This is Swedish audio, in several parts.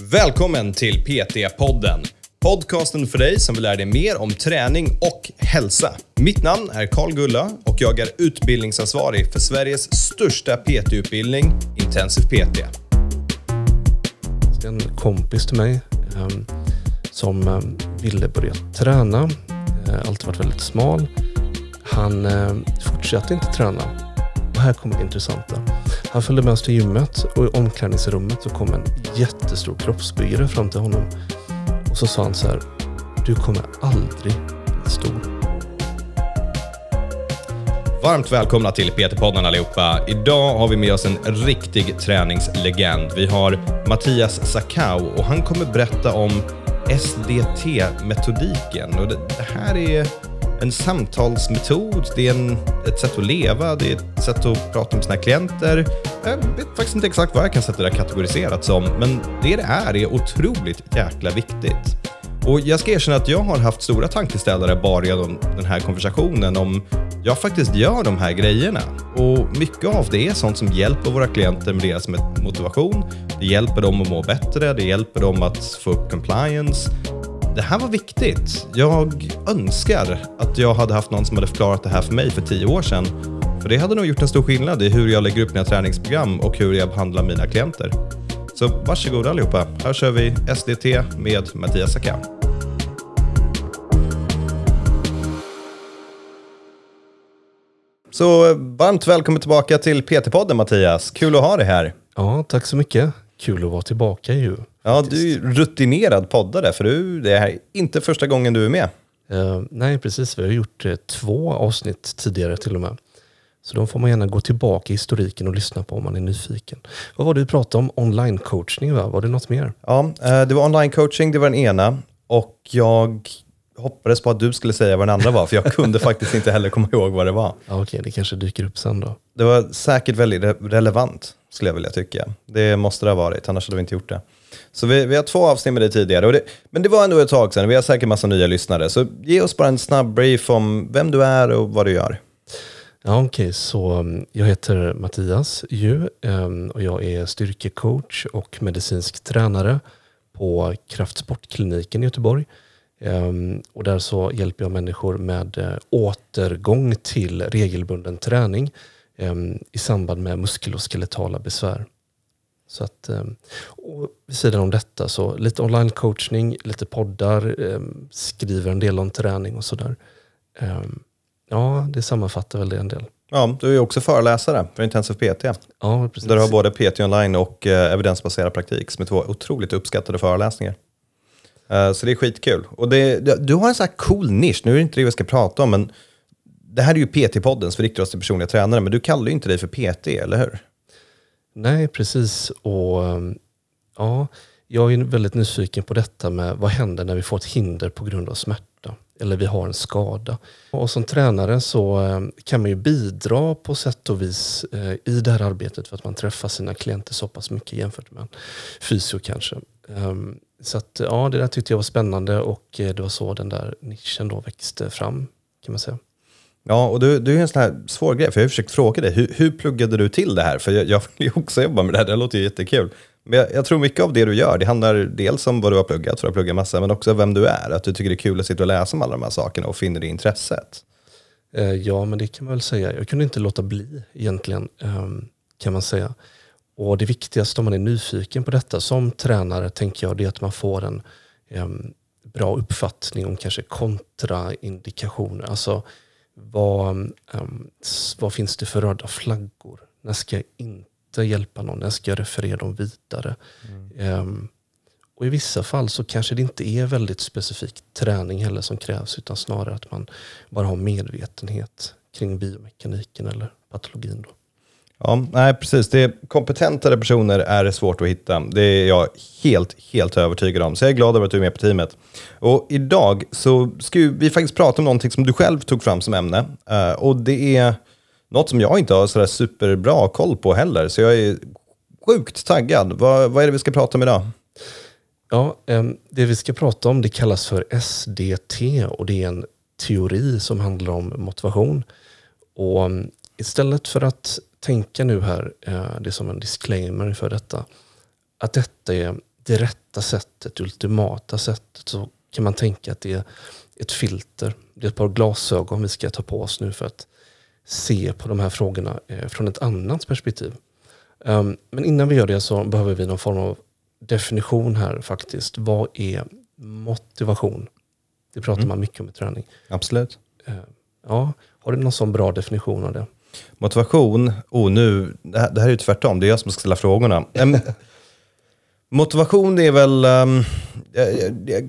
Välkommen till PT-podden. Podcasten för dig som vill lära dig mer om träning och hälsa. Mitt namn är Karl Gulla och jag är utbildningsansvarig för Sveriges största PT-utbildning, Intensiv PT. En kompis till mig ehm, som ehm, ville börja träna, eh, alltid varit väldigt smal. Han ehm, fortsatte inte träna. Och här kommer det intressanta. Han följde med oss till gymmet och i omklädningsrummet så kom en jättestor kroppsbyggare fram till honom. Och så sa han så här. Du kommer aldrig bli stor. Varmt välkomna till PT-podden allihopa. Idag har vi med oss en riktig träningslegend. Vi har Mattias Sakau och han kommer berätta om SDT-metodiken. Och det, det här är en samtalsmetod, det är en, ett sätt att leva, det är ett sätt att prata med sina klienter. Jag vet faktiskt inte exakt vad jag kan sätta det kategoriserat som, men det det är är otroligt jäkla viktigt. Och jag ska erkänna att jag har haft stora tankeställare bara genom den här konversationen om jag faktiskt gör de här grejerna. Och mycket av det är sånt som hjälper våra klienter med deras motivation. Det hjälper dem att må bättre, det hjälper dem att få upp compliance. Det här var viktigt. Jag önskar att jag hade haft någon som hade förklarat det här för mig för tio år sedan. För det hade nog gjort en stor skillnad i hur jag lägger upp mina träningsprogram och hur jag behandlar mina klienter. Så varsågod allihopa, här kör vi SDT med Mattias Sakam. Så varmt välkommen tillbaka till PT-podden Mattias. Kul att ha dig här. Ja, tack så mycket. Kul att vara tillbaka ju. Ja, du är ju rutinerad poddare för du, det är inte första gången du är med. Uh, nej, precis. Vi har gjort uh, två avsnitt tidigare till och med. Så då får man gärna gå tillbaka i historiken och lyssna på om man är nyfiken. Vad var det du pratade om? Online-coachning, va? Var det något mer? Ja, uh, det var online-coaching, det var den ena. Och jag hoppades på att du skulle säga vad den andra var, för jag kunde faktiskt inte heller komma ihåg vad det var. Ja, Okej, okay, det kanske dyker upp sen då. Det var säkert väldigt re relevant, skulle jag vilja tycka. Det måste det ha varit, annars hade vi inte gjort det. Så vi, vi har två avsnitt med dig tidigare, det, men det var ändå ett tag sedan. Vi har säkert massa nya lyssnare. Så ge oss bara en snabb brief om vem du är och vad du gör. Ja, Okej, okay. så um, jag heter Mattias Ju um, och jag är styrkecoach och medicinsk tränare på Kraftsportkliniken i Göteborg. Um, och där så hjälper jag människor med uh, återgång till regelbunden träning um, i samband med muskel och skeletala besvär. Så att, um, och vid sidan om detta så lite online coachning, lite poddar, skriver en del om träning och sådär. ja, det sammanfattar väl det en del. Ja, du är också föreläsare för Intensiv PT. Ja, precis. Där du har både PT online och uh, evidensbaserad praktik som är två otroligt uppskattade föreläsningar. Eh, så det är skitkul. Och det, du har en sån här cool nisch, nu är det inte det vi ska prata om, men det här är ju PT-podden som riktar oss till personliga tränare, men du kallar ju inte dig för PT, eller hur? Nej, precis. Och ehm, ja, jag är väldigt nyfiken på detta med vad händer när vi får ett hinder på grund av smärta eller vi har en skada. Och som tränare så ehm, kan man ju bidra på sätt och vis eh, i det här arbetet för att man träffar sina klienter så pass mycket jämfört med en fysio kanske. Ehm, så att, ja, det där tyckte jag var spännande och eh, det var så den där nischen då växte fram kan man säga. Ja, och du, du är en sån här svår grej, för jag har försökt fråga dig, hur, hur pluggade du till det här? För jag, jag vill ju också jobba med det här, det låter ju jättekul. Men jag, jag, tror mycket av det du gör, det handlar dels om vad du har pluggat, för du har pluggat massa, men också vem du är. Att du tycker det är kul att sitta och läsa om alla de här sakerna och finner det intresset. Eh, ja, men det kan man väl säga. Jag kunde inte låta bli egentligen, ehm, kan man säga. Och det viktigaste om man är nyfiken på detta som tränare tänker jag det är att man får en um, bra uppfattning om kanske kontraindikationer. Alltså vad, um, vad finns det för röda flaggor? När ska jag inte hjälpa någon? När ska jag referera dem vidare? Mm. Um, och I vissa fall så kanske det inte är väldigt specifik träning heller som krävs utan snarare att man bara har medvetenhet kring biomekaniken eller patologin. Då. Ja, nej, precis. Det kompetentare personer är det svårt att hitta. Det är jag helt, helt övertygad om. Så jag är glad över att du är med på teamet. Och idag så ska vi faktiskt prata om någonting som du själv tog fram som ämne. Eh, och det är något som jag inte har sådär superbra koll på heller. Så jag är sjukt taggad. Vad, vad är det vi ska prata om idag? Ja, det vi ska prata om det kallas för SDT och det är en teori som handlar om motivation. Och istället för att tänka nu här, eh, det är som en disclaimer för detta, att detta är det rätta sättet, det ultimata sättet, så kan man tänka att det är ett filter. Det är ett par glasögon vi ska ta på oss nu för att se på de här frågorna eh, från ett annat perspektiv. Um, men innan vi gör det så behöver vi någon form av definition här faktiskt. Vad är motivation? Det pratar mm. man mycket om i träning. Absolut. Uh, ja, har du någon sån bra definition av det? Motivation, oh nu, det här, det här är ju tvärtom, det är jag som ska ställa frågorna. Motivation är väl, um,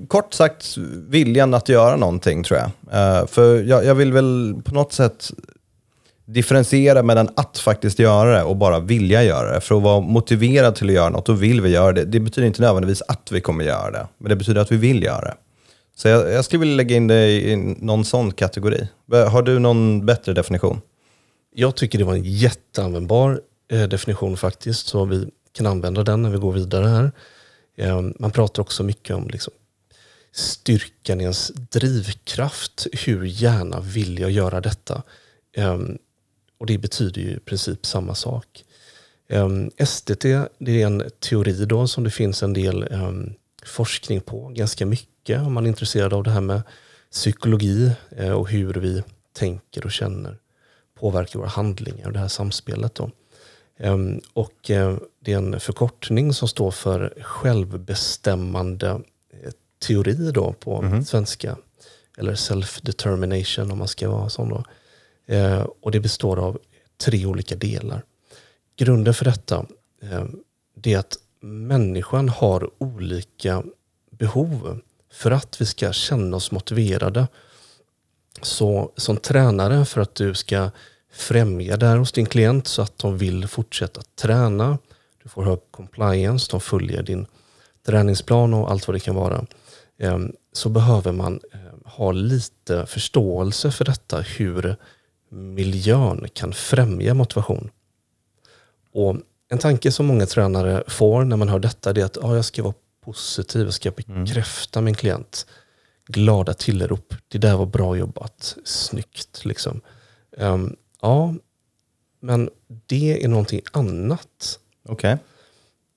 kort sagt, viljan att göra någonting tror jag. Uh, för jag, jag, vill väl på något sätt differentiera mellan att faktiskt göra det och bara vilja göra det. För att vara motiverad till att göra något, då vill vi göra det. Det betyder inte nödvändigtvis att vi kommer göra det, men det betyder att vi vill göra det. Så jag, jag skulle vilja lägga in det i någon sån kategori. Har du någon bättre definition? Jag tycker det var en jätteanvändbar eh, definition faktiskt, så vi kan använda den när vi går vidare här. Ehm, man pratar också mycket om liksom, styrkan i ens drivkraft. Hur gärna vill jag göra detta? Ehm, och det betyder ju i princip samma sak. Ehm, SDT det är en teori då som det finns en del forskning på, ganska mycket om man är intresserad av det här med psykologi eh, och hur vi tänker och känner påverkar våra handlingar och det här samspelet. Då. Ehm, och eh, det är en förkortning som står för självbestämmande eh, teori då på mm. svenska. Eller self-determination om man ska vara sån. Då. Ehm, och det består av tre olika delar. Grunden för detta ehm, det är att människan har olika behov för att vi ska känna oss motiverade så som tränare för att du ska främja det här hos din klient så att de vill fortsätta träna. Du får hög compliance, de följer din träningsplan och allt vad det kan vara. Ehm, så behöver man ehm, ha lite förståelse för detta, hur miljön kan främja motivation. Och en tanke som många tränare får när man hör detta är att ah, jag ska vara positiv, jag ska bekräfta mm. min klient glada tillrop. Det där var bra jobbat, snyggt. Liksom. Um, ja, men det är någonting annat. Okay.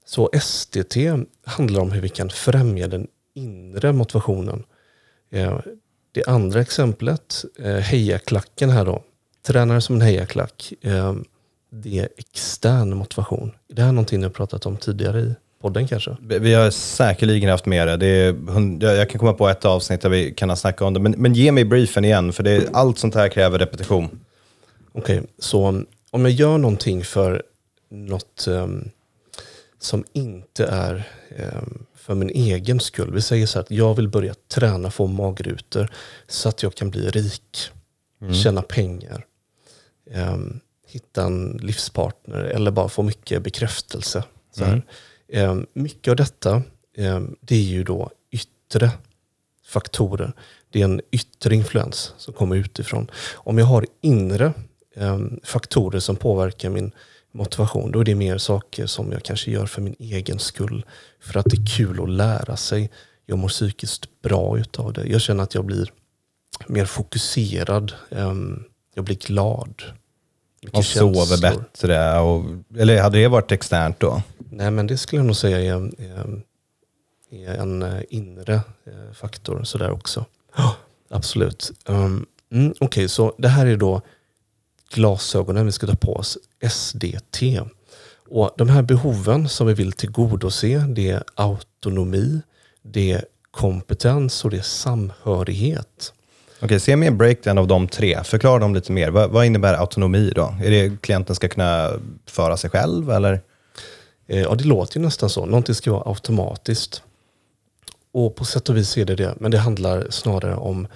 Så SDT handlar om hur vi kan främja den inre motivationen. Uh, det andra exemplet, uh, hejaklacken här då. Tränare som en hejaklack. Uh, det är extern motivation. Det här är någonting har pratat om tidigare i podden kanske? Vi har säkerligen haft med det. det är, jag kan komma på ett avsnitt där vi kan ha snackat om det. Men, men ge mig briefen igen, för det, allt sånt här kräver repetition. Okej, okay, så om jag gör någonting för något um, som inte är um, för min egen skull. Vi säger så här att jag vill börja träna, få magrutor så att jag kan bli rik, mm. tjäna pengar, um, hitta en livspartner eller bara få mycket bekräftelse. Så mm. Ehm, mycket av detta ehm, det är ju då yttre faktorer. Det är en yttre influens som kommer utifrån. Om jag har inre ehm, faktorer som påverkar min motivation, då är det mer saker som jag kanske gör för min egen skull. För att det är kul att lära sig. Jag mår psykiskt bra utav det. Jag känner att jag blir mer fokuserad. Jag blir glad. Och sover bättre. Och, eller hade det varit externt då? Nej, men det skulle jag nog säga är, är, är en eh, inre eh, faktor sådär också. Oh, absolut. Um, mm, Okej, okay, så det här är då glasögonen vi ska ta på oss, SDT. Och De här behoven som vi vill tillgodose, det är autonomi, det är kompetens och det är samhörighet. Okej, se mer breakdown av de tre. Förklara dem lite mer. Vad, vad innebär autonomi då? Är det klienten ska kunna föra sig själv eller? Eh, ja, det låter ju nästan så. Någonting ska vara automatiskt. Och på sätt och vis är det det. Men det handlar snarare om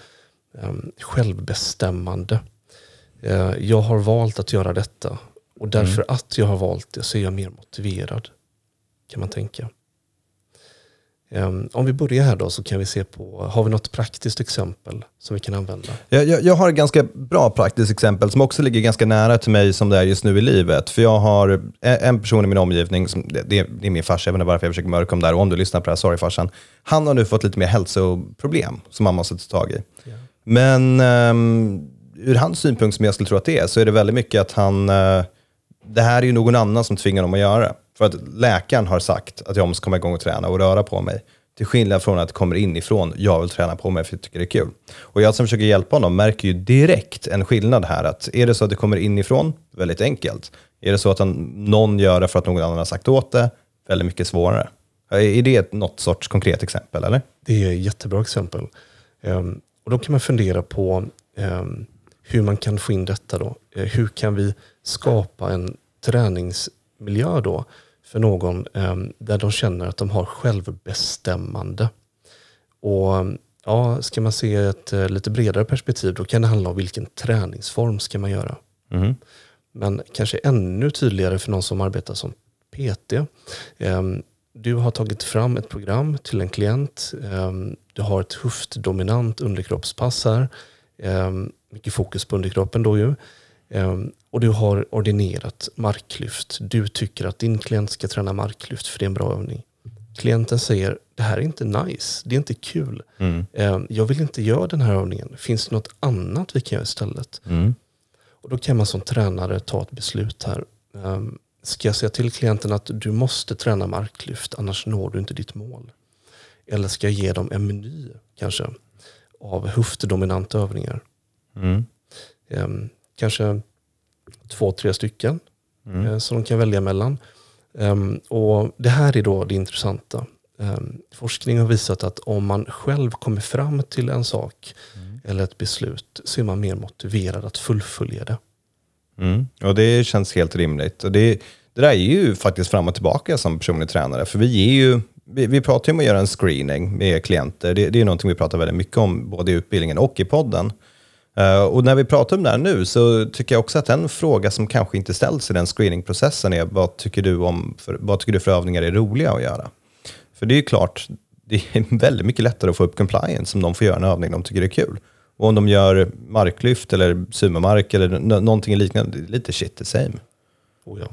um, självbestämmande. Uh, jag har valt att göra detta. Och därför mm. att jag har valt det så är jag mer motiverad. Kan man tänka. Ehm, om vi börjar här då så kan vi se på, har vi något praktiskt exempel som vi kan använda? Jag, jag, jag, har ett ganska bra praktiskt exempel som också ligger ganska nära till mig som det är just nu i livet. För jag har en person i min omgivning, som, det, det är min farsa, jag vet inte varför jag försöker mörka om det här. Och om du lyssnar på det här, sorry farsan. Han har nu fått lite mer hälsoproblem som han måste ta tag i. Ja. Men um, ur hans synpunkt, som jag skulle tro att det är, så är det väldigt mycket att han, uh, det här är ju någon annan som tvingar honom att göra det. För att läkaren har sagt att jag måste komma igång och träna och röra på mig. Till skillnad från att det kommer inifrån, jag vill träna på mig för jag tycker det är kul. Och jag som försöker hjälpa honom märker ju direkt en skillnad här. Att är det så att det kommer inifrån, väldigt enkelt. Är det så att han, någon gör det för att någon annan har sagt åt det, väldigt mycket svårare. Är det något sorts konkret exempel? eller? Det är ett jättebra exempel. Um, och Då kan man fundera på um, hur man kan få in detta. då. Uh, hur kan vi skapa en träningsmiljö då för någon um, där de känner att de har självbestämmande. Och ja, Ska man se ett uh, lite bredare perspektiv då kan det handla om vilken träningsform ska man göra. Mm. Men kanske ännu tydligare för någon som arbetar som PT. Um, du har tagit fram ett program till en klient. Du har ett höftdominant underkroppspass här. Mycket fokus på underkroppen då ju. Och du har ordinerat marklyft. Du tycker att din klient ska träna marklyft för det är en bra övning. Klienten säger, det här är inte nice, det är inte kul. Mm. jag vill inte göra den här övningen. Finns det något annat vi kan göra istället? Mm. Och då kan man som tränare ta ett beslut här. Um, ska jag säga till klienten att du måste träna marklyft, annars når du inte ditt mål? Eller ska jag ge dem en meny kanske av höftdominanta övningar? Mm. Um, kanske två, tre stycken mm. uh, som de kan välja mellan. Um, och Det här är då det intressanta. Um, forskning har visat att om man själv kommer fram till en sak mm. eller ett beslut så är man mer motiverad att fullfölja det. Mm. Och det känns helt rimligt. Och det, det där är ju faktiskt fram och tillbaka som personlig tränare. För vi ger ju, vi, vi pratar ju om att göra en screening med klienter. Det, det är någonting vi pratar väldigt mycket om, både i utbildningen och i podden. Eh, och när vi pratar om det här nu så tycker jag också att en fråga som kanske inte ställs i den screeningprocessen är vad tycker du, om för, vad tycker du för övningar är roliga att göra? För det är ju klart, det är väldigt mycket lättare att få upp compliance om de får göra en övning de tycker är kul. Och om de gör marklyft eller sumomark eller någonting liknande, lite shit the same. Oh ja.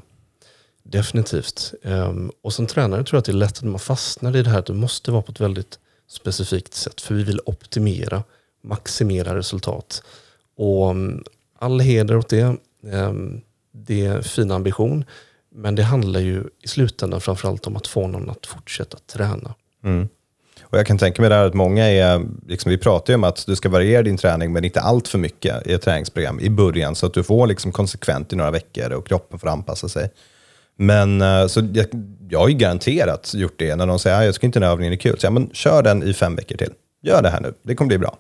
Definitivt. Um, och som tränare tror jag att det är lätt att man fastnar i det här att det måste vara på ett väldigt specifikt sätt. För vi vill optimera, maximera resultat. Och mm, all heder åt det. Ehm, det är en fin ambition. Men det handlar ju i slutändan framförallt om att få någon att fortsätta träna. Mm. Och jag kan tänka mig där att många är, liksom, vi pratar ju om att du ska variera din träning, men inte allt för mycket i ett träningsprogram i början, så att du får liksom konsekvent i några veckor och kroppen får anpassa sig. Men eh, så jag, jag har ju garanterat gjort det när de säger att jag ska inte den övningen är kul. Så jag, men kör den i fem veckor till. Gör det här nu, det kommer bli bra.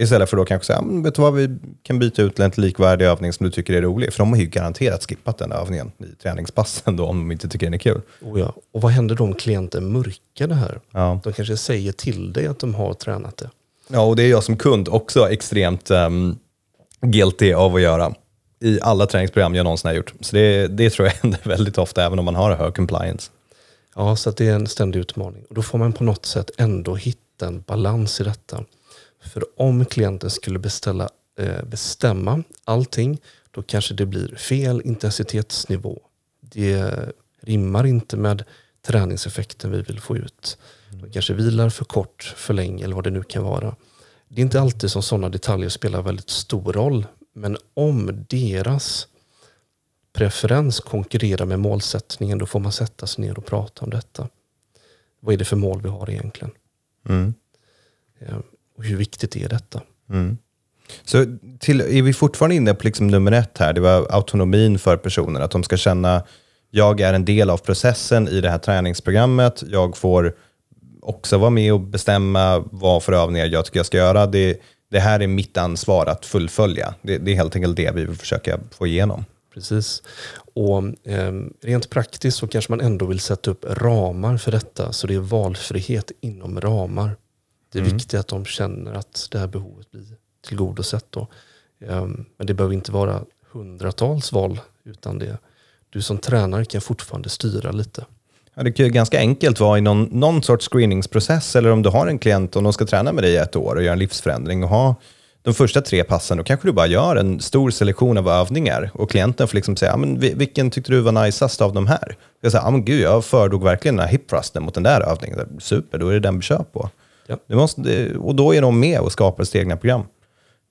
Istället för då kanske säga, vet du vad, vi kan byta ut en likvärdig övning som du tycker är rolig. För de har ju garanterat skippat den övningen i träningspassen då, om de inte tycker den är kul. Oh ja. Och vad händer då om klienten mörkar det här? Ja. De kanske säger till dig att de har tränat det. Ja, och det är jag som kund också extremt um, guilty av att göra i alla träningsprogram jag någonsin har gjort. Så det, det tror jag händer väldigt ofta, även om man har hög compliance. Ja, så det är en ständig utmaning. Och då får man på något sätt ändå hitta en balans i detta. För om klienten skulle beställa, eh, bestämma allting, då kanske det blir fel intensitetsnivå. Det rimmar inte med träningseffekten vi vill få ut. De kanske vilar för kort, för länge eller vad det nu kan vara. Det är inte alltid som sådana detaljer spelar väldigt stor roll, men om deras preferens konkurrerar med målsättningen, då får man sätta sig ner och prata om detta. Vad är det för mål vi har egentligen? Mm. Och hur viktigt är detta? Mm. Så till, är vi fortfarande inne på liksom nummer ett här, det var autonomin för personer, att de ska känna jag är en del av processen i det här träningsprogrammet, jag får också vara med och bestämma vad för övningar jag tycker jag ska göra. Det, det här är mitt ansvar att fullfölja. Det, det, är helt enkelt det vi vill försöka få igenom. Precis. Och eh, Rent praktiskt så kanske man ändå vill sätta upp ramar för detta, så det är valfrihet inom ramar. Det är mm. viktigt att de känner att det här behovet blir tillgodosett. Då. Um, men det behöver inte vara hundratals val, utan det, du som tränare kan fortfarande styra lite. Ja, det kan ju ganska enkelt vara i någon, någon sorts screeningsprocess, eller om du har en klient och de ska träna med dig i ett år och göra en livsförändring och ha de första tre passen, då kanske du bara gör en stor selektion av övningar och klienten får liksom säga, men vilken tyckte du var najsast av de här? Jag säger, men gud, jag föredrog verkligen den här hip mot den där övningen. Super, då är det den vi kör på. Ja. Måste, och då är de med och skapar sitt egna program.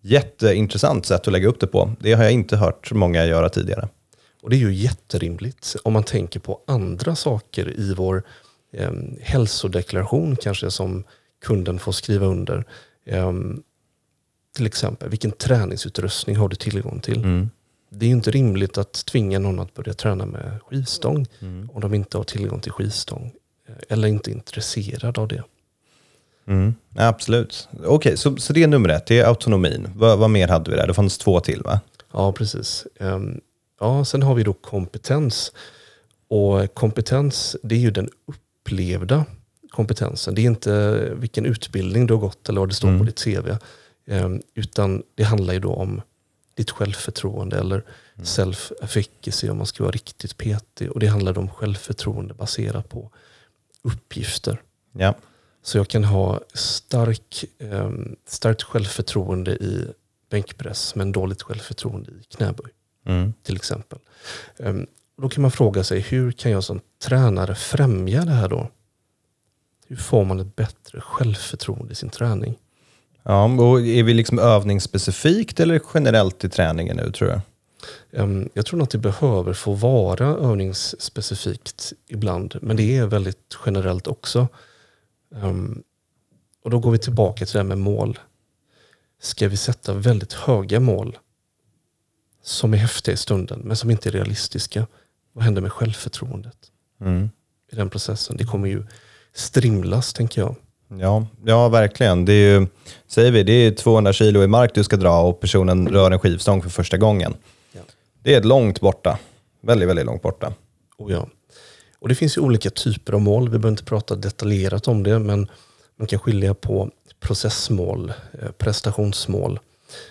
Jätteintressant sätt att lägga upp det på. Det har jag inte hört många göra tidigare. Och det är ju jätterimligt om man tänker på andra saker i vår eh, hälsodeklaration kanske som kunden får skriva under. Eh, till exempel, vilken träningsutrustning har du tillgång till? Mm. Det är ju inte rimligt att tvinga någon att börja träna med skivstång Mm. om de inte har tillgång till skivstång. Eller inte är intresserad av det. Mm. Absolut. Okej, så, så det är nummer ett, det är autonomin. Vad, vad mer hade vi där? Det fanns två till va? Ja, precis. Ehm, Ja, sen har vi då kompetens. Och kompetens, det är ju den upplevda kompetensen. Det är inte vilken utbildning du har gått eller vad det står på ditt CV. Ehm, Utan det handlar ju då om ditt självförtroende eller self-efficacy om man ska vara riktigt petig. Och det handlar om självförtroende baserat på uppgifter. Ja. Så jag kan ha stark, eh, starkt självförtroende i bänkpress men dåligt självförtroende i knäböj Mm. till exempel. Ehm, Då kan man fråga sig hur kan jag som tränare främja det här då? Hur får man ett bättre självförtroende i sin träning? ja. Och är vi liksom övningsspecifikt eller generellt i träningen nu tror jag? Ehm, Jag tror att det behöver få vara övningsspecifikt ibland, men det är väldigt generellt också. Ehm, Och då går vi tillbaka till det här med mål. Ska vi sätta väldigt höga mål som är häftiga i stunden, men som inte är realistiska? Vad händer med självförtroendet Mm. i den processen? Det kommer ju strimlas, tänker jag. Ja, ja, verkligen. Det är ju, säger vi, det är 200 kilo i mark du ska dra och personen rör en skivstång för första gången. Ja. Det är långt borta. Väldigt, väldigt långt borta. Och, ja. Och det finns ju olika typer av mål. Vi behöver inte prata detaljerat om det, men man kan skilja på processmål, eh, prestationsmål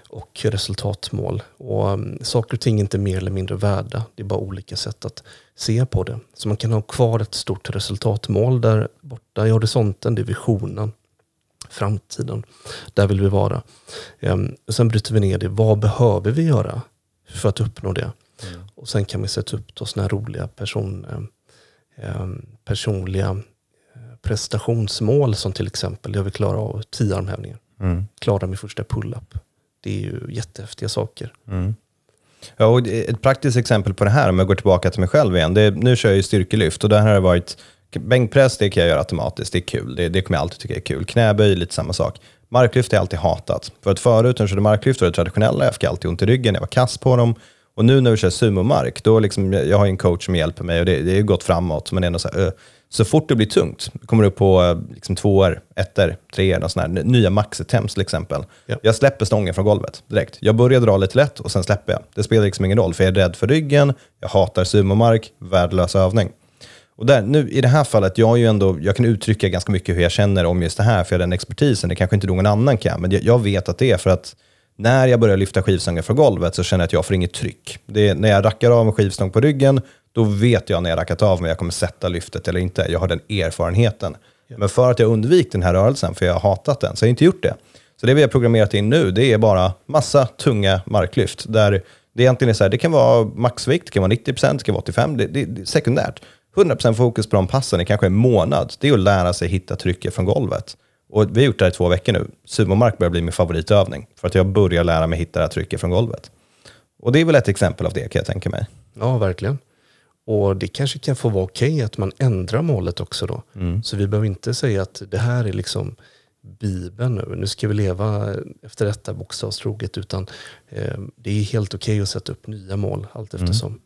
och resultatmål. Och um, saker och ting är inte mer eller mindre värda. Det är bara olika sätt att se på det. Så man kan ha kvar ett stort resultatmål där borta i horisonten, det är visionen, framtiden. Där vill vi vara. Ehm, och sen bryter vi ner det. Vad behöver vi göra för att uppnå det? Och sen kan vi sätta upp då såna här roliga person, eh, eh, personliga eh, prestationsmål som till exempel, jag vill klara av 10 armhävningar. Mm. Klara min första pull-up. Det är ju jättehäftiga saker. Mm. Ja, och ett praktiskt exempel på det här, om jag går tillbaka till mig själv igen. Det nu kör jag ju styrkelyft och det här har det varit bänkpress, det kan jag göra automatiskt. Det är kul. Det, det kommer jag alltid tycka är kul. Knäböj, lite samma sak. Marklyft har jag alltid hatat. För att förut när jag körde marklyft var det traditionella, jag fick alltid ont i ryggen, jag var kass på dem. Och nu när vi kör sumomark, då liksom, jag har en coach som hjälper mig och det, det har gått framåt. Men är ändå så, här, så fort det blir tungt, kommer upp på liksom tvåor, ettor, treor, och här, nya maxetemps till exempel. Ja. Jag släpper stången från golvet direkt. Jag börjar dra lite lätt och sen släpper jag. Det spelar liksom ingen roll, för jag är rädd för ryggen, jag hatar sumomark, värdelös övning. Och där, nu, I det här fallet, jag, ju ändå, jag kan uttrycka ganska mycket hur jag känner om just det här, för jag har den expertisen. Det kanske inte någon annan kan, men jag, jag vet att det är för att när jag börjar lyfta skivstången från golvet så känner jag att jag får inget tryck. Det är, när jag rackar av en skivstång på ryggen, då vet jag när jag rackat av om jag kommer sätta lyftet eller inte. Jag har den erfarenheten. Men för att jag undvikit den här rörelsen, för jag har hatat den, så har jag inte gjort det. Så det vi har programmerat in nu, det är bara massa tunga marklyft. Där det egentligen är så här, det kan vara maxvikt, det kan vara 90%, det kan vara 85%, det, det, det är sekundärt. 100% fokus på de passen i kanske en månad, det är att lära sig hitta trycket från golvet. Och vi har gjort det här i två veckor nu. Sumomark börjar bli min favoritövning, för att jag börjar lära mig hitta det här trycket från golvet. Och det är väl ett exempel av det kan jag tänka mig. Ja, verkligen. Och det kanske kan få vara okej att man ändrar målet också då. Så vi behöver inte säga att det här är liksom Bibeln nu. Nu ska vi leva efter detta bokstavstroget. Utan eh, det är helt okej att sätta upp nya mål allt eftersom.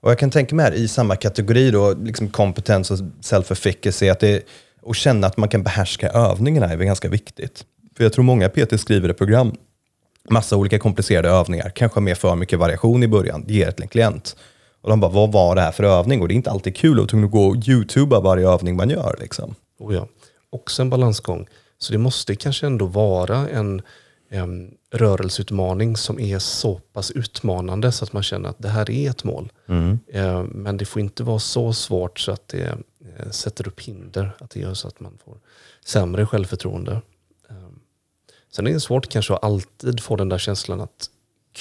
Och jag kan tänka mig här i samma kategori då, liksom kompetens och self-efficacy, att det, och känna att man kan behärska övningarna är väl ganska viktigt. För jag tror många PT skriver ett program, massa olika komplicerade övningar, kanske med för mycket variation i början, ger till en klient. Och de bara, vad var det här för övning? Och det är inte alltid kul att tvungen att gå och youtuba varje övning man gör. Liksom. Och ja, också en balansgång. Så det måste kanske ändå vara en, en rörelseutmaning som är så pass utmanande så att man känner att det här är ett mål. Eh, Men det får inte vara så svårt så att det sätter upp hinder. Att det gör så att man får sämre självförtroende. Eh, Sen är det svårt kanske att alltid få den där känslan att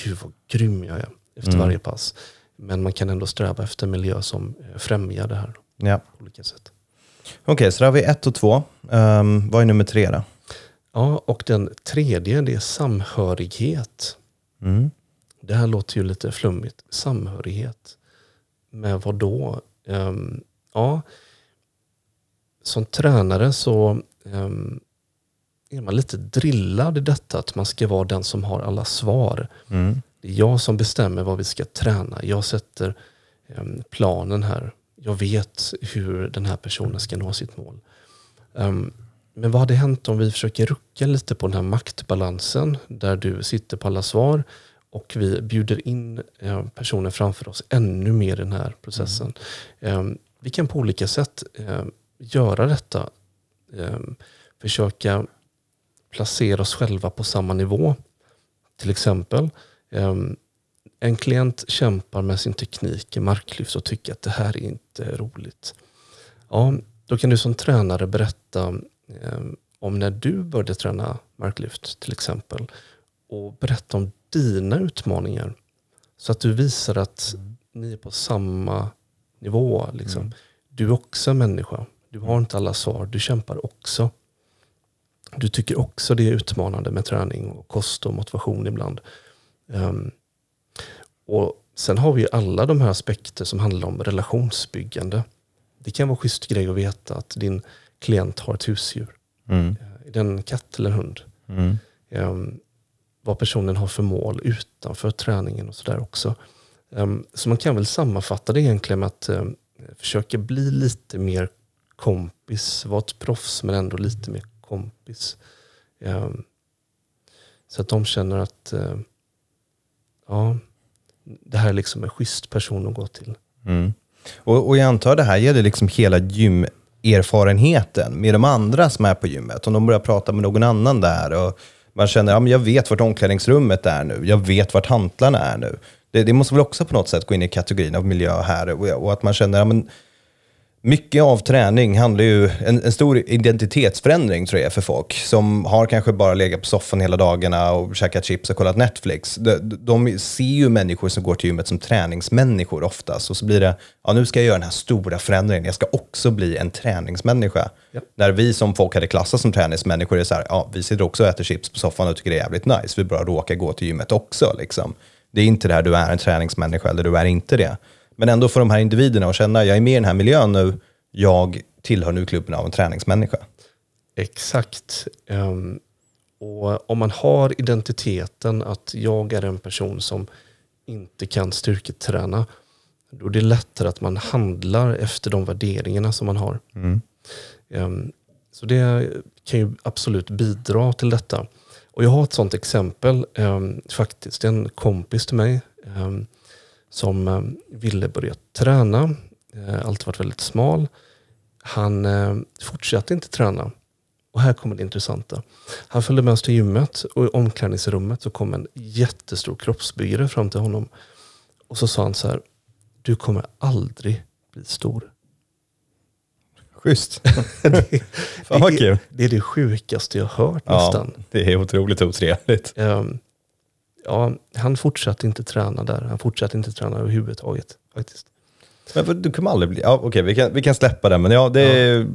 gud vad grym jag är efter varje pass. Men man kan ändå sträva efter miljö som eh, främjar det här Ja. på olika sätt. Okej, så där har vi ett och två. Um, vad är nummer tre då? Ja, och den tredje det är samhörighet. Mm. det här låter ju lite flummigt. Samhörighet. Med vad då? Um, ja, som tränare så um, är man lite drillad i detta att man ska vara den som har alla svar. Mm. Det är jag som bestämmer vad vi ska träna. Jag sätter um, planen här. Jag vet hur den här personen ska nå sitt mål. Um, men vad hade hänt om vi försöker rucka lite på den här maktbalansen där du sitter på alla svar och vi bjuder in eh, personer framför oss ännu mer i den här processen. Mm. Vi kan på olika sätt göra detta. Eh, försöka placera oss själva på samma nivå. Till exempel, eh, en klient kämpar med sin teknik i marklyft och tycker att det här är inte roligt. Ja, då kan du som tränare berätta eh, om när du började träna marklyft till exempel och berätta om dina utmaningar. Så att du visar att ni är på samma nivå. Liksom. Mm. Du är också en människa. Du har inte alla svar. Du kämpar också. Du tycker också det är utmanande med träning och kost och motivation ibland. Um, och Sen har vi alla de här aspekter som handlar om relationsbyggande. Det kan vara schysst grej att veta att din klient har ett husdjur. Mm. Är det en katt eller en hund? Mm. Um, vad personen har för mål utanför träningen och sådär också. Um, så man kan väl sammanfatta det egentligen med att um, försöka bli lite mer kompis. var ett proffs men ändå lite mer kompis. Ehm, så att de känner att eh, ja, det här är liksom en schysst person att gå till. Mm. Och, och jag antar det här gäller liksom hela gymerfarenheten med de andra som är på gymmet. Om de börjar prata med någon annan där och man känner, ja, jag vet vart omklädningsrummet är nu, jag vet vart hantlarna är nu. Det, det måste väl också på något sätt gå in i kategorin av miljö här och, och att man känner, ja, men, mycket av träning handlar ju, en, en stor identitetsförändring tror jag för folk som har kanske bara legat på soffan hela dagarna och käkat chips och kollat Netflix. De, de ser ju människor som går till gymmet som träningsmänniskor oftast och så blir det, ja nu ska jag göra den här stora förändringen, jag ska också bli en träningsmänniska. Ja. När vi som folk hade klassat som träningsmänniskor är så här, ja vi sitter också och äter chips på soffan och tycker det är jävligt nice, vi bara råkar gå till gymmet också liksom. Det är inte det här, du är en träningsmänniska eller du är inte det. Men ändå för de här individerna att känna, jag är med i den här miljön nu, jag tillhör nu klubben av en träningsmänniska. Exakt. Um, och om man har identiteten att jag är en person som inte kan styrketräna, då är det lättare att man handlar efter de värderingarna som man har. Mm. Um, så det kan ju absolut bidra till detta. Och jag har ett sånt exempel, um, faktiskt. En kompis till mig som eh, ville börja träna. Eh, alltid varit väldigt smal. Han eh, fortsatte inte träna. Och här kommer det intressanta. Han följde med oss till gymmet och i omklädningsrummet så kom en jättestor kroppsbyggare fram till honom. Och så sa han så här, du kommer aldrig bli stor. Schysst. det, Fan vad kul. Det är det sjukaste jag har hört ja, nästan. Det är otroligt otrevligt. Um, ja, han fortsatte inte träna där. Han fortsatte inte träna överhuvudtaget faktiskt. Men du kommer aldrig bli... Ja, Okej, vi, kan, vi kan släppa det, men ja, det är ja.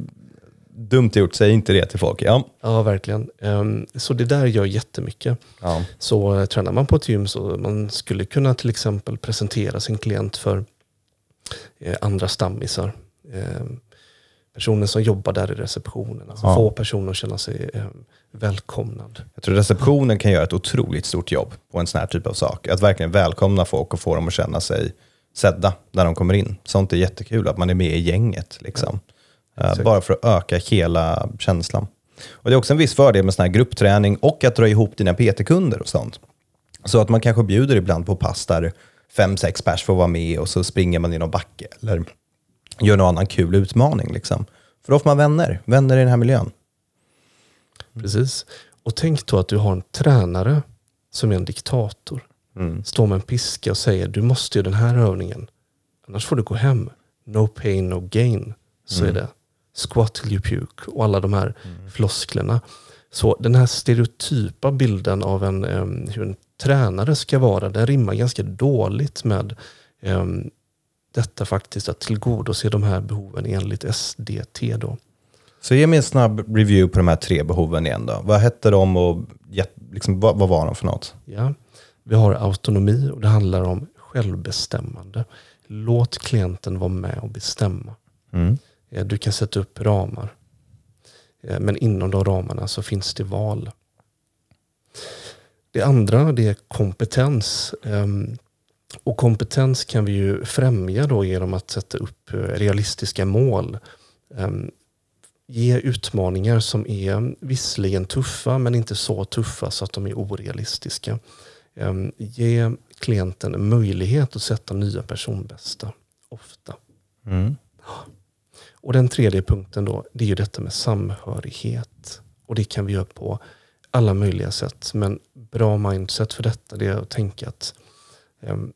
dumt gjort. Säg inte det till folk. Ja, ja verkligen. Um, så det där gör jättemycket. Ja. Så uh, tränar man på ett gym så man skulle kunna till exempel presentera sin klient för uh, andra stammisar. Uh, personer som jobbar där i receptionen. Alltså ja. få personer att känna sig eh, välkomnad. Jag tror receptionen kan göra ett otroligt stort jobb på en sån här typ av sak. Att verkligen välkomna folk och få dem att känna sig sedda när de kommer in. Sånt är jättekul, att man är med i gänget. Liksom. Ja, uh, bara för att öka hela känslan. Och Det är också en viss fördel med sån här gruppträning och att dra ihop dina PT-kunder och sånt. Så att man kanske bjuder ibland på pass där fem, sex pers får vara med och så springer man i någon backe. Eller gör någon annan kul utmaning. Liksom. För då får man vänner, vänner i den här miljön. Precis. Och tänk då att du har en tränare som är en diktator. Mm. Står med en piska och säger du måste göra den här övningen. Annars får du gå hem. No pain, no gain. Så mm. är det. Squat till you puke och alla de här mm. flosklerna. Så den här stereotypa bilden av en, um, hur en tränare ska vara, den rimmar ganska dåligt med um, detta faktiskt att tillgodose de här behoven enligt SDT. Då. Så ge mig en snabb review på de här tre behoven igen. Då. Vad hette de och liksom, vad, vad var de för något? Ja. Vi har autonomi och det handlar om självbestämmande. Låt klienten vara med och bestämma. Mm. Eh, Du kan sätta upp ramar. Eh, Men inom de ramarna så finns det val. Det andra det är kompetens. Och kompetens kan vi ju främja då genom att sätta upp eh, realistiska mål. Ehm, Ge utmaningar som är visserligen tuffa men inte så tuffa så att de är orealistiska. Ehm, Ge klienten en möjlighet att sätta nya personbästa. Ofta. Mm. Och den tredje punkten då, det är ju detta med samhörighet. Och det kan vi göra på alla möjliga sätt. Men bra mindset för detta det är att tänka att ehm,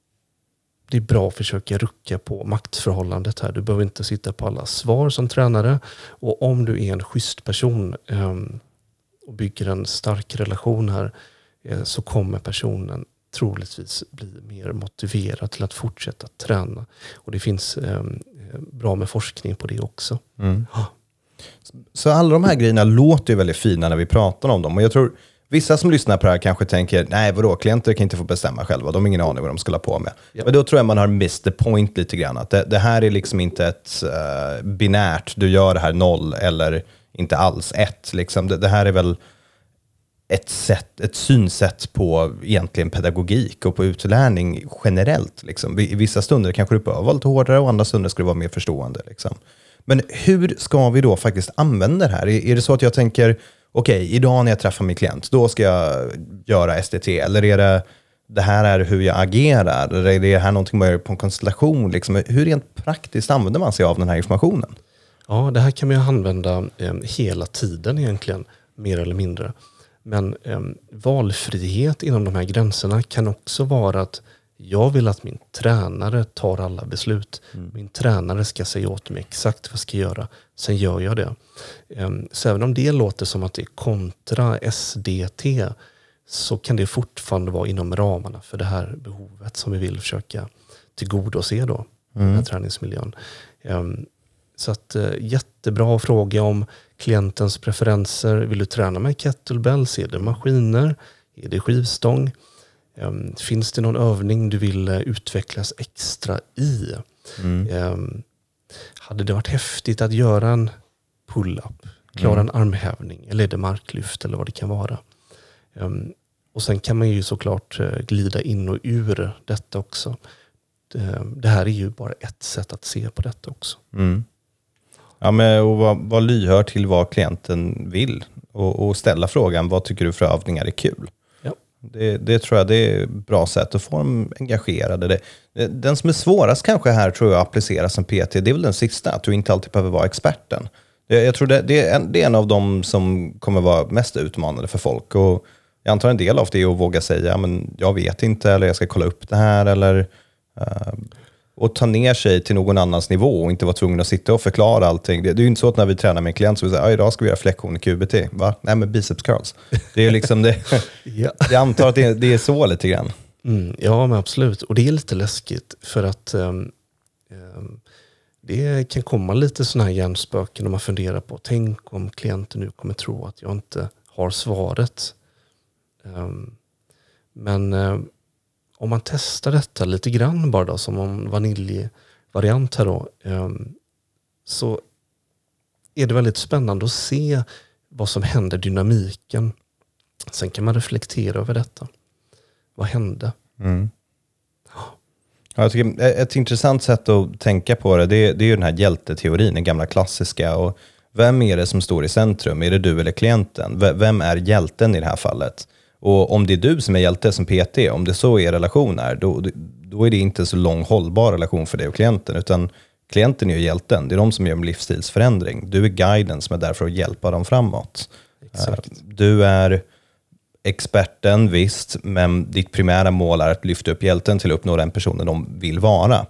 det är bra att försöka rucka på maktförhållandet här. Du behöver inte sitta på alla svar som tränare. Och om du är en schysst person ehm, och bygger en stark relation här eh, så kommer personen troligtvis bli mer motiverad till att fortsätta träna. Och det finns ehm, eh, bra med forskning på det också. Mm. Ja. Så alla de här grejerna låter ju väldigt fina när vi pratar om dem. Och jag tror vissa som lyssnar på det här kanske tänker, nej vadå, klienter kan inte få bestämma själva, de har ingen aning vad de ska hålla på med. Ja. Men då tror jag man har missed the point lite grann. Att det, det här är liksom inte ett eh, binärt, du gör det här noll eller inte alls ett. Liksom. Det, det här är väl ett, sätt, ett synsätt på egentligen pedagogik och på utlärning generellt. Liksom. I vissa stunder kanske du behöver vara lite hårdare och andra stunder ska du vara mer förstående. Liksom. Men hur ska vi då faktiskt använda det här? Är, är det så att jag tänker, okej, idag när jag träffar min klient, då ska jag göra STT, eller är det det här är hur jag agerar, eller är det här någonting man gör på en konstellation? Liksom? Hur rent praktiskt använder man sig av den här informationen? Ja, det här kan man ju använda eh, hela tiden egentligen, mer eller mindre. Men eh, valfrihet inom de här gränserna kan också vara att jag vill att min tränare tar alla beslut. Min tränare ska säga åt mig exakt vad jag ska göra. Sen gör jag det. Eh, Så även om det låter som att det är kontra SDT så kan det fortfarande vara inom ramarna för det här behovet som vi vill försöka tillgodose då, den här träningsmiljön. Ehm, så att, eh, jättebra fråga om klientens preferenser. Vill du träna med kettlebells? Är det maskiner? Är det skivstång? Ehm, finns det någon övning du vill eh, utvecklas extra i? Ehm, hade det varit häftigt att göra en pull-up? Klara en armhävning? Eller är det marklyft? Eller vad det kan vara. Ehm, och sen kan man ju såklart eh, glida in och ur detta också. Det, här är ju bara ett sätt att se på detta också. Mm. Ja, men, och vara var lyhörd till vad klienten vill och, och ställa frågan, vad tycker du för övningar är kul? Det, det tror jag det är ett bra sätt att få dem engagerade. Det, den som är svårast kanske här tror jag att applicera som PT, det är väl den sista, att du inte alltid behöver vara experten. Det, jag tror det, det, är en, det är en av de som kommer vara mest utmanande för folk. Och jag antar en del av det är att våga säga, men jag vet inte, eller jag ska kolla upp det här, eller uh, och ta ner sig till någon annans nivå och inte vara tvungen att sitta och förklara allting. Det, det är ju inte så att när vi tränar med en klient så vi säger, ah, idag ska vi göra flexion i QBT. Va? Nej, men biceps curls. Det är liksom det. Ja. Jag antar att det, är- det är så lite grann. Mm, ja, men absolut. Och det är lite läskigt för att ehm, ehm, det kan komma lite sådana här hjärnspöken om man funderar på, tänk om klienten nu kommer tro att jag inte har svaret. Ehm, men om man testar detta lite grann bara då, som en vaniljvariant här då, ehm, så är det väldigt spännande att se vad som händer, dynamiken. Sen kan man reflektera över detta. Vad hände? Ja, jag tycker, ett intressant sätt att tänka på det, det, det är ju den här hjälteteorin, den gamla klassiska. Och vem är det som står i centrum? Är det du eller klienten? Vem är hjälten i det här fallet? Och om det är du som är hjälte som PT, om det så är relation är, då, då är det inte så lång hållbar relation för dig och klienten, utan klienten är ju hjälten. Det är de som gör en livsstilsförändring. Du är guiden som är där för att hjälpa dem framåt. Exakt. Eh, Du är experten, visst, men ditt primära mål är att lyfta upp hjälten till att uppnå den personen de vill vara.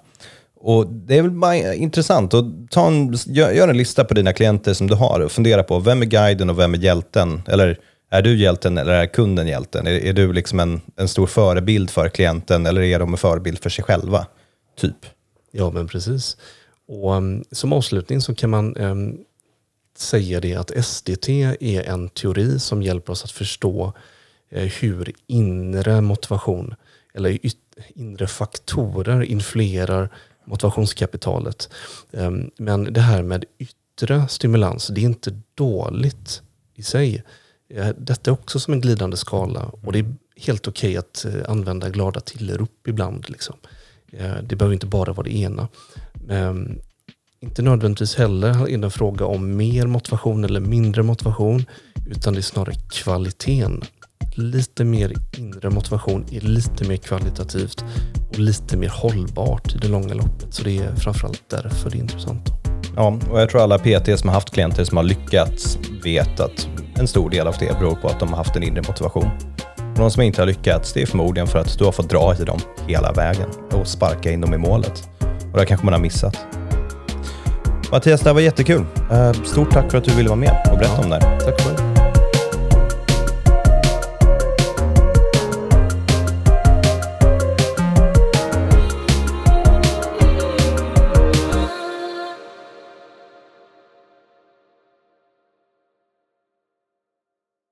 Och Det är väl bara intressant att ta en, gör, gör en lista på dina klienter som du har och fundera på vem är guiden och vem är hjälten? Eller är du hjälten eller är kunden hjälten? Är, är du liksom en, en stor förebild för klienten eller är de en förebild för sig själva? Typ. Ja, men precis. Och um, som avslutning så kan man um, säga det att SDT är en teori som hjälper oss att förstå eh, hur inre motivation eller inre faktorer influerar motivationskapitalet. Um, men det här med yttre stimulans, det är inte dåligt i sig. Eh, detta är också som en glidande skala och det är helt okej okay att eh, använda glada tillrop ibland. Liksom. Eh, det behöver inte bara vara det ena. Men inte nödvändigtvis heller är det en fråga om mer motivation eller mindre motivation, utan det är snarare kvaliteten. Lite mer inre motivation är lite mer kvalitativt och lite mer hållbart i det långa loppet. Så det är framförallt därför det är intressant. Ja, och jag tror alla PT som har haft klienter som har lyckats vet att en stor del av det beror på att de har haft en inre motivation. Och de som inte har lyckats, det är förmodligen för att du har fått dra i dem hela vägen och sparka in dem i målet. Och det kanske man har missat. Mattias, det här var jättekul. Eh, stort tack för att du ville vara med och berätta ja, om det här. Tack själv.